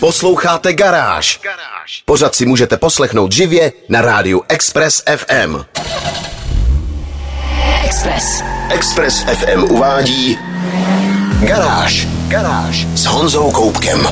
Posloucháte Garáž. Pořád si můžete poslechnout živě na rádiu Express FM. Express. Express FM uvádí Garáž. Garáž s Honzou Koupkem.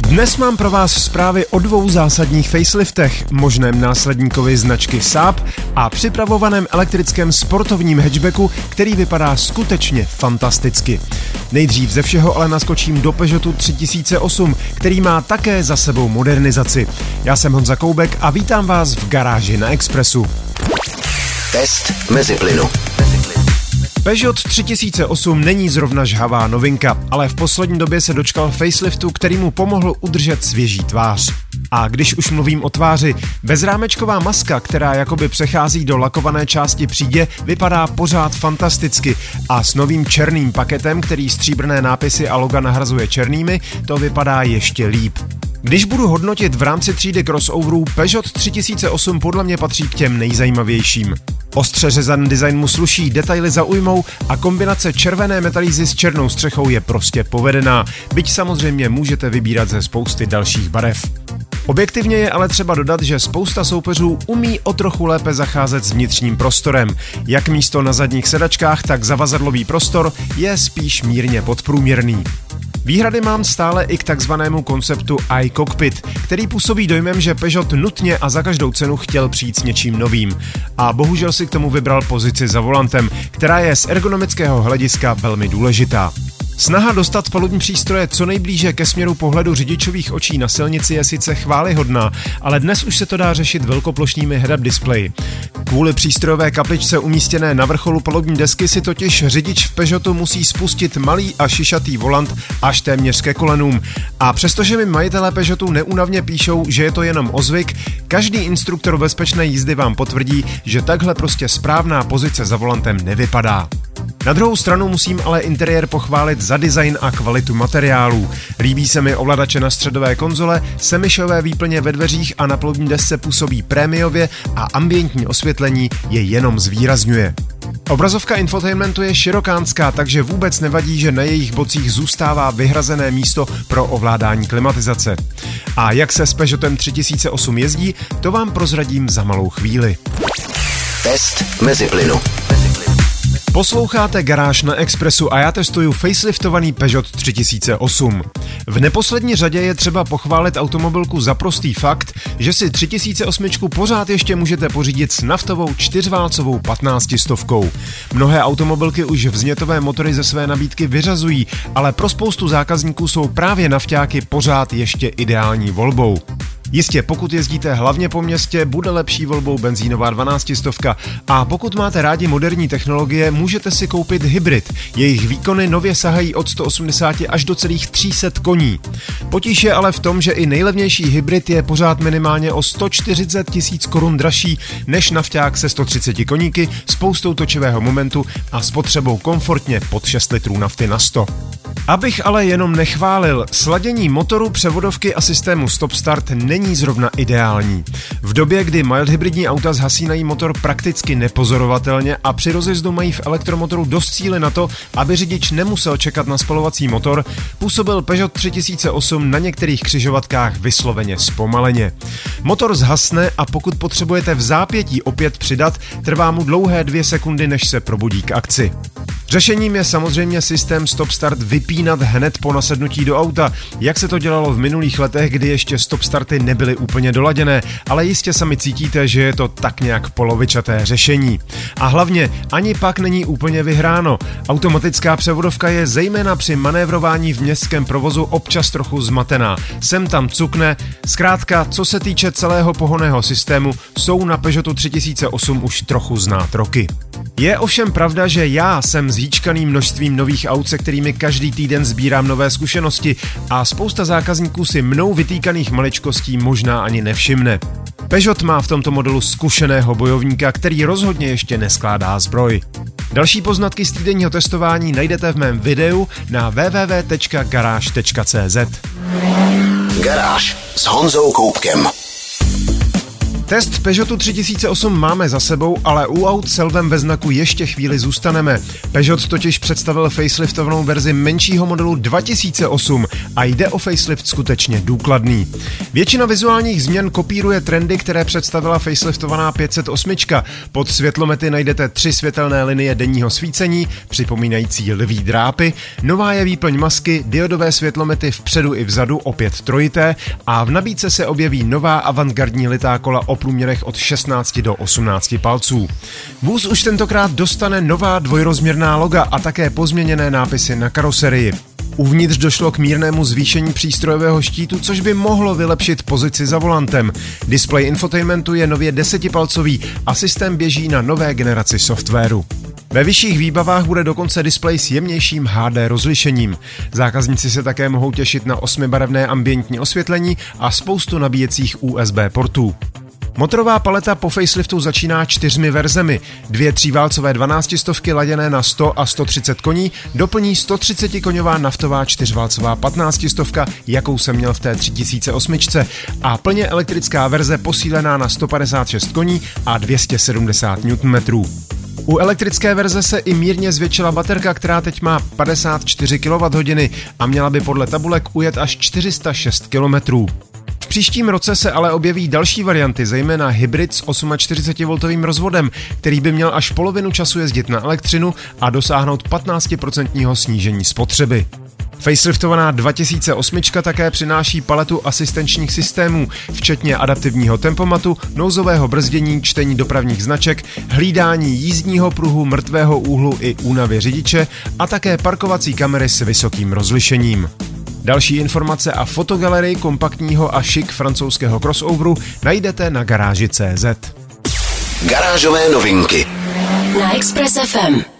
Dnes mám pro vás zprávy o dvou zásadních faceliftech, možném následníkovi značky Saab a připravovaném elektrickém sportovním hatchbacku, který vypadá skutečně fantasticky. Nejdřív ze všeho ale naskočím do Peugeotu 3008, který má také za sebou modernizaci. Já jsem Honza Koubek a vítám vás v garáži na Expressu. Test mezi plynu. Peugeot 3008 není zrovna žhavá novinka, ale v poslední době se dočkal faceliftu, který mu pomohl udržet svěží tvář. A když už mluvím o tváři, bezrámečková maska, která jakoby přechází do lakované části přídě, vypadá pořád fantasticky a s novým černým paketem, který stříbrné nápisy a loga nahrazuje černými, to vypadá ještě líp. Když budu hodnotit v rámci třídy crossoverů, Peugeot 3008 podle mě patří k těm nejzajímavějším. Ostře řezaný design mu sluší, detaily zaujmou a kombinace červené metalízy s černou střechou je prostě povedená, byť samozřejmě můžete vybírat ze spousty dalších barev. Objektivně je ale třeba dodat, že spousta soupeřů umí o trochu lépe zacházet s vnitřním prostorem. Jak místo na zadních sedačkách, tak zavazadlový prostor je spíš mírně podprůměrný. Výhrady mám stále i k takzvanému konceptu iCockpit, který působí dojmem, že Peugeot nutně a za každou cenu chtěl přijít s něčím novým. A bohužel si k tomu vybral pozici za volantem, která je z ergonomického hlediska velmi důležitá. Snaha dostat palubní přístroje co nejblíže ke směru pohledu řidičových očí na silnici je sice chválihodná, ale dnes už se to dá řešit velkoplošnými head-up displeji. Kvůli přístrojové kapličce umístěné na vrcholu palubní desky si totiž řidič v Peugeotu musí spustit malý a šišatý volant až téměř ke kolenům. A přestože mi majitelé Peugeotu neúnavně píšou, že je to jenom ozvyk, každý instruktor bezpečné jízdy vám potvrdí, že takhle prostě správná pozice za volantem nevypadá. Na druhou stranu musím ale interiér pochválit za design a kvalitu materiálů. Líbí se mi ovladače na středové konzole, semišové výplně ve dveřích a na plodní desce působí prémiově a ambientní osvětlení je jenom zvýrazňuje. Obrazovka infotainmentu je širokánská, takže vůbec nevadí, že na jejich bocích zůstává vyhrazené místo pro ovládání klimatizace. A jak se s Peugeotem 3008 jezdí, to vám prozradím za malou chvíli. Test mezi plynu. Posloucháte Garáž na Expressu a já testuju faceliftovaný Peugeot 3008. V neposlední řadě je třeba pochválit automobilku za prostý fakt, že si 3008 pořád ještě můžete pořídit s naftovou čtyřválcovou 15 stovkou. Mnohé automobilky už vznětové motory ze své nabídky vyřazují, ale pro spoustu zákazníků jsou právě nafťáky pořád ještě ideální volbou. Jistě, pokud jezdíte hlavně po městě, bude lepší volbou benzínová 12 stovka a pokud máte rádi moderní technologie, můžete si koupit hybrid. Jejich výkony nově sahají od 180 až do celých 300 koní. Potíž je ale v tom, že i nejlevnější hybrid je pořád minimálně o 140 tisíc korun dražší než nafťák se 130 koníky, spoustou točivého momentu a spotřebou komfortně pod 6 litrů nafty na 100. Abych ale jenom nechválil, sladění motoru, převodovky a systému stop start není zrovna ideální. V době, kdy mild hybridní auta zhasínají motor prakticky nepozorovatelně a při rozjezdu mají v elektromotoru dost cíly na to, aby řidič nemusel čekat na spalovací motor, působil Peugeot 3008 na některých křižovatkách vysloveně zpomaleně. Motor zhasne a pokud potřebujete v zápětí opět přidat, trvá mu dlouhé dvě sekundy, než se probudí k akci. Řešením je samozřejmě systém stop start vypínat hned po nasednutí do auta, jak se to dělalo v minulých letech, kdy ještě stop starty nebyly úplně doladěné, ale jistě sami cítíte, že je to tak nějak polovičaté řešení. A hlavně ani pak není úplně vyhráno. Automatická převodovka je zejména při manévrování v městském provozu občas trochu zmatená. Sem tam cukne, zkrátka, co se týče celého pohoného systému, jsou na Peugeotu 3008 už trochu znát roky. Je ovšem pravda, že já jsem zhýčkaný množstvím nových aut, se kterými každý týden sbírám nové zkušenosti a spousta zákazníků si mnou vytýkaných maličkostí možná ani nevšimne. Peugeot má v tomto modelu zkušeného bojovníka, který rozhodně ještě neskládá zbroj. Další poznatky z týdenního testování najdete v mém videu na www.garage.cz. Garáž s Honzou Koupkem. Test Peugeotu 3008 máme za sebou, ale u aut s elvem ve znaku ještě chvíli zůstaneme. Peugeot totiž představil faceliftovanou verzi menšího modelu 2008 a jde o facelift skutečně důkladný. Většina vizuálních změn kopíruje trendy, které představila faceliftovaná 508. Pod světlomety najdete tři světelné linie denního svícení, připomínající lví drápy, nová je výplň masky, diodové světlomety vpředu i vzadu, opět trojité a v nabídce se objeví nová avantgardní litá kola průměrech od 16 do 18 palců. Vůz už tentokrát dostane nová dvojrozměrná loga a také pozměněné nápisy na karoserii. Uvnitř došlo k mírnému zvýšení přístrojového štítu, což by mohlo vylepšit pozici za volantem. Display infotainmentu je nově desetipalcový a systém běží na nové generaci softwaru. Ve vyšších výbavách bude dokonce displej s jemnějším HD rozlišením. Zákazníci se také mohou těšit na osmibarevné ambientní osvětlení a spoustu nabíjecích USB portů. Motorová paleta po faceliftu začíná čtyřmi verzemi. Dvě tříválcové 12 stovky laděné na 100 a 130 koní doplní 130 koňová naftová čtyřválcová 15 stovka, jakou jsem měl v té 3008 a plně elektrická verze posílená na 156 koní a 270 Nm. U elektrické verze se i mírně zvětšila baterka, která teď má 54 kWh a měla by podle tabulek ujet až 406 km příštím roce se ale objeví další varianty, zejména hybrid s 48V rozvodem, který by měl až polovinu času jezdit na elektřinu a dosáhnout 15% snížení spotřeby. Faceliftovaná 2008 také přináší paletu asistenčních systémů, včetně adaptivního tempomatu, nouzového brzdění, čtení dopravních značek, hlídání jízdního pruhu, mrtvého úhlu i únavy řidiče a také parkovací kamery s vysokým rozlišením. Další informace a fotogalerii kompaktního a šik francouzského crossoveru najdete na garáži.cz. Garážové novinky na Express FM.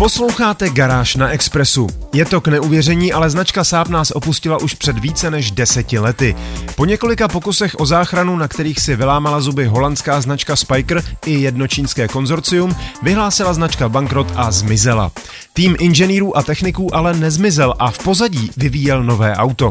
Posloucháte Garáž na Expressu. Je to k neuvěření, ale značka Saab nás opustila už před více než deseti lety. Po několika pokusech o záchranu, na kterých si vylámala zuby holandská značka Spiker i jednočínské konzorcium, vyhlásila značka bankrot a zmizela. Tým inženýrů a techniků ale nezmizel a v pozadí vyvíjel nové auto.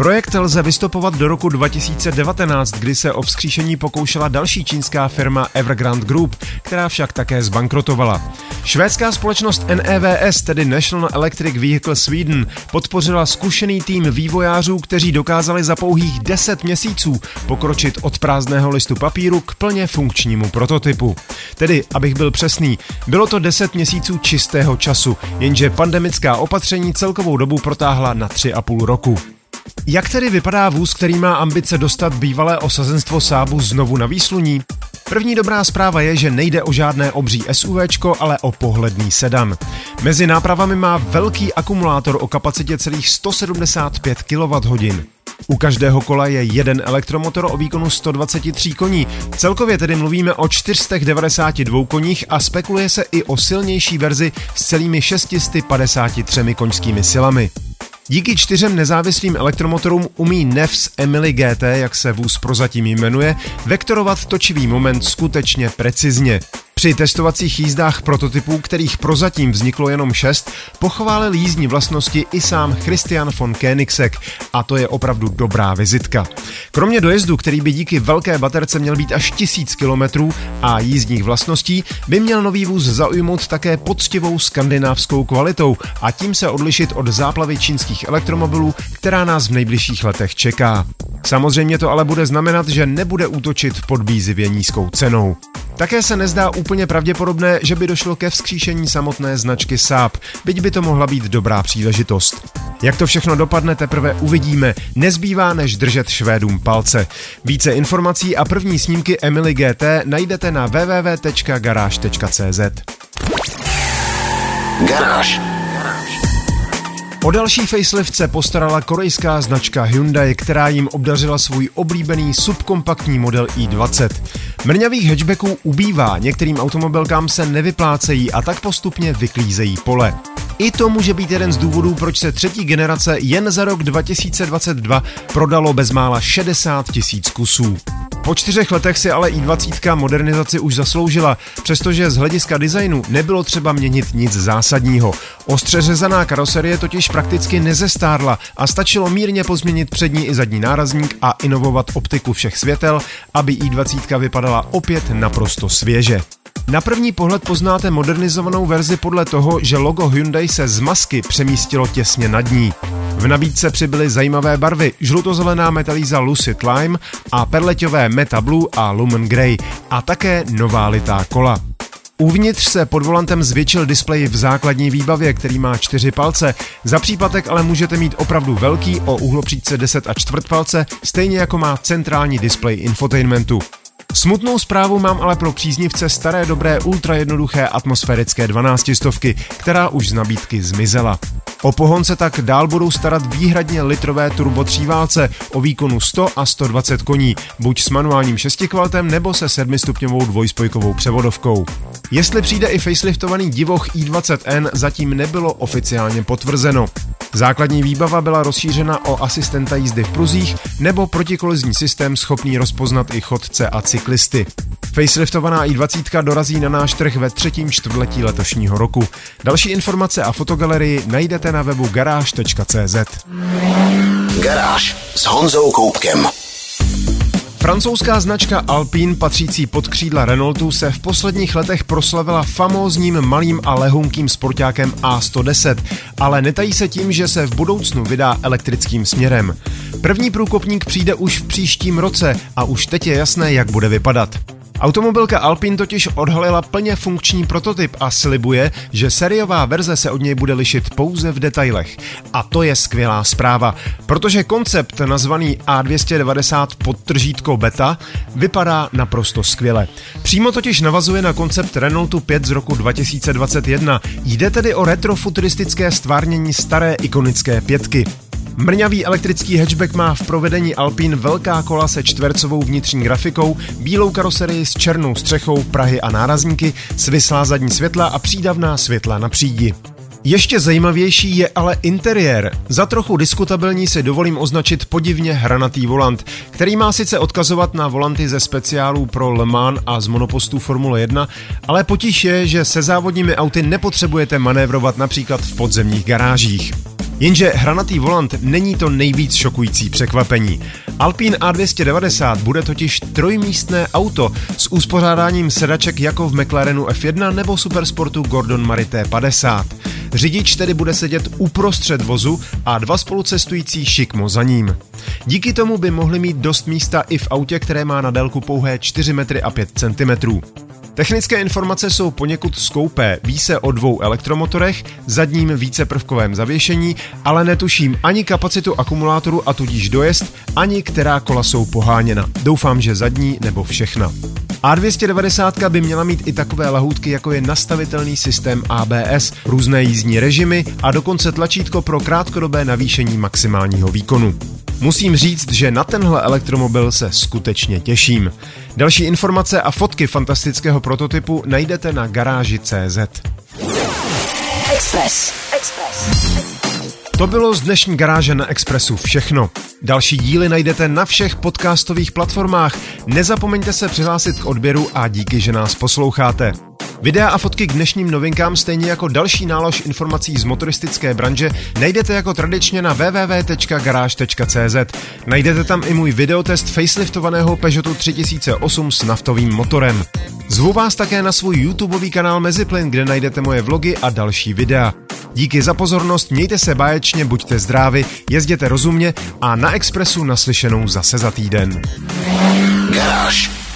Projekt lze vystopovat do roku 2019, kdy se o vzkříšení pokoušela další čínská firma Evergrande Group, která však také zbankrotovala. Švédská společnost NEVS, tedy National Electric Vehicle Sweden, podpořila zkušený tým vývojářů, kteří dokázali za pouhých 10 měsíců pokročit od prázdného listu papíru k plně funkčnímu prototypu. Tedy, abych byl přesný, bylo to 10 měsíců čistého času, jenže pandemická opatření celkovou dobu protáhla na 3,5 roku. Jak tedy vypadá vůz, který má ambice dostat bývalé osazenstvo Sábu znovu na výsluní? První dobrá zpráva je, že nejde o žádné obří SUV, ale o pohledný sedan. Mezi nápravami má velký akumulátor o kapacitě celých 175 kWh. U každého kola je jeden elektromotor o výkonu 123 koní. Celkově tedy mluvíme o 492 koních a spekuluje se i o silnější verzi s celými 653 koňskými silami. Díky čtyřem nezávislým elektromotorům umí Nevs Emily GT, jak se vůz prozatím jmenuje, vektorovat točivý moment skutečně precizně. Při testovacích jízdách prototypů, kterých prozatím vzniklo jenom šest, pochválil jízdní vlastnosti i sám Christian von Koenigsegg a to je opravdu dobrá vizitka. Kromě dojezdu, který by díky velké baterce měl být až tisíc kilometrů a jízdních vlastností, by měl nový vůz zaujmout také poctivou skandinávskou kvalitou a tím se odlišit od záplavy čínských elektromobilů, která nás v nejbližších letech čeká. Samozřejmě to ale bude znamenat, že nebude útočit podbízivě nízkou cenou. Také se nezdá úplně pravděpodobné, že by došlo ke vzkříšení samotné značky Saab, byť by to mohla být dobrá příležitost. Jak to všechno dopadne, teprve uvidíme. Nezbývá než držet Švédům palce. Více informací a první snímky Emily GT najdete na www.garage.cz. Garáž. O další facelift se postarala korejská značka Hyundai, která jim obdařila svůj oblíbený subkompaktní model i20. Mrňavých hatchbacků ubývá, některým automobilkám se nevyplácejí a tak postupně vyklízejí pole. I to může být jeden z důvodů, proč se třetí generace jen za rok 2022 prodalo bezmála 60 tisíc kusů. Po čtyřech letech si ale i20 modernizaci už zasloužila, přestože z hlediska designu nebylo třeba měnit nic zásadního. Ostře řezaná karoserie totiž prakticky nezestárla a stačilo mírně pozměnit přední i zadní nárazník a inovovat optiku všech světel, aby i20 vypadala opět naprosto svěže. Na první pohled poznáte modernizovanou verzi podle toho, že logo Hyundai se z masky přemístilo těsně nad ní. V nabídce přibyly zajímavé barvy žlutozelená metalíza Lucid Lime a perleťové Meta Blue a Lumen Grey a také nová litá kola. Uvnitř se pod volantem zvětšil displej v základní výbavě, který má čtyři palce. Za příplatek ale můžete mít opravdu velký o uhlopříčce 10 a čtvrt palce, stejně jako má centrální displej infotainmentu. Smutnou zprávu mám ale pro příznivce staré dobré ultra jednoduché atmosférické 12 stovky, která už z nabídky zmizela. O pohon se tak dál budou starat výhradně litrové turbotříválce o výkonu 100 a 120 koní, buď s manuálním šestikvaltem nebo se sedmistupňovou dvojspojkovou převodovkou. Jestli přijde i faceliftovaný divoch i20N, zatím nebylo oficiálně potvrzeno. Základní výbava byla rozšířena o asistenta jízdy v pruzích nebo protikolizní systém schopný rozpoznat i chodce a cyklisty. Faceliftovaná i20 dorazí na náš trh ve třetím čtvrtletí letošního roku. Další informace a fotogalerii najdete na webu garáž.cz. Garáž s Honzou Koupkem. Francouzská značka Alpine patřící pod křídla Renaultu se v posledních letech proslavila famózním malým a lehunkým sportákem A110, ale netají se tím, že se v budoucnu vydá elektrickým směrem. První průkopník přijde už v příštím roce a už teď je jasné, jak bude vypadat. Automobilka Alpine totiž odhalila plně funkční prototyp a slibuje, že seriová verze se od něj bude lišit pouze v detailech. A to je skvělá zpráva, protože koncept nazvaný A290 podtržítko beta vypadá naprosto skvěle. Přímo totiž navazuje na koncept Renaultu 5 z roku 2021. Jde tedy o retrofuturistické stvárnění staré ikonické pětky. Mrňavý elektrický hatchback má v provedení Alpine velká kola se čtvercovou vnitřní grafikou, bílou karoserii s černou střechou, prahy a nárazníky, svislá zadní světla a přídavná světla na přídi. Ještě zajímavější je ale interiér. Za trochu diskutabilní si dovolím označit podivně hranatý volant, který má sice odkazovat na volanty ze speciálů pro Le Mans a z monopostů Formule 1, ale potíž je, že se závodními auty nepotřebujete manévrovat například v podzemních garážích. Jenže hranatý volant není to nejvíc šokující překvapení. Alpine A290 bude totiž trojmístné auto s uspořádáním sedaček jako v McLarenu F1 nebo Supersportu Gordon Marité 50. Řidič tedy bude sedět uprostřed vozu a dva spolucestující šikmo za ním. Díky tomu by mohli mít dost místa i v autě, které má na délku pouhé 4 metry a 5 cm. Technické informace jsou poněkud skoupé. Ví se o dvou elektromotorech, zadním víceprvkovém zavěšení, ale netuším ani kapacitu akumulátoru a tudíž dojezd, ani která kola jsou poháněna. Doufám, že zadní nebo všechna. A290 by měla mít i takové lahůdky, jako je nastavitelný systém ABS, různé jízdní režimy a dokonce tlačítko pro krátkodobé navýšení maximálního výkonu. Musím říct, že na tenhle elektromobil se skutečně těším. Další informace a fotky fantastického prototypu najdete na garáži CZ. Express. Express. To bylo z dnešní garáže na Expressu všechno. Další díly najdete na všech podcastových platformách. Nezapomeňte se přihlásit k odběru a díky, že nás posloucháte. Videa a fotky k dnešním novinkám, stejně jako další nálož informací z motoristické branže, najdete jako tradičně na www.garage.cz. Najdete tam i můj videotest faceliftovaného Peugeotu 3008 s naftovým motorem. Zvu vás také na svůj YouTubeový kanál Meziplyn, kde najdete moje vlogy a další videa. Díky za pozornost, mějte se báječně, buďte zdraví, jezděte rozumně a na Expressu naslyšenou zase za týden. Garáž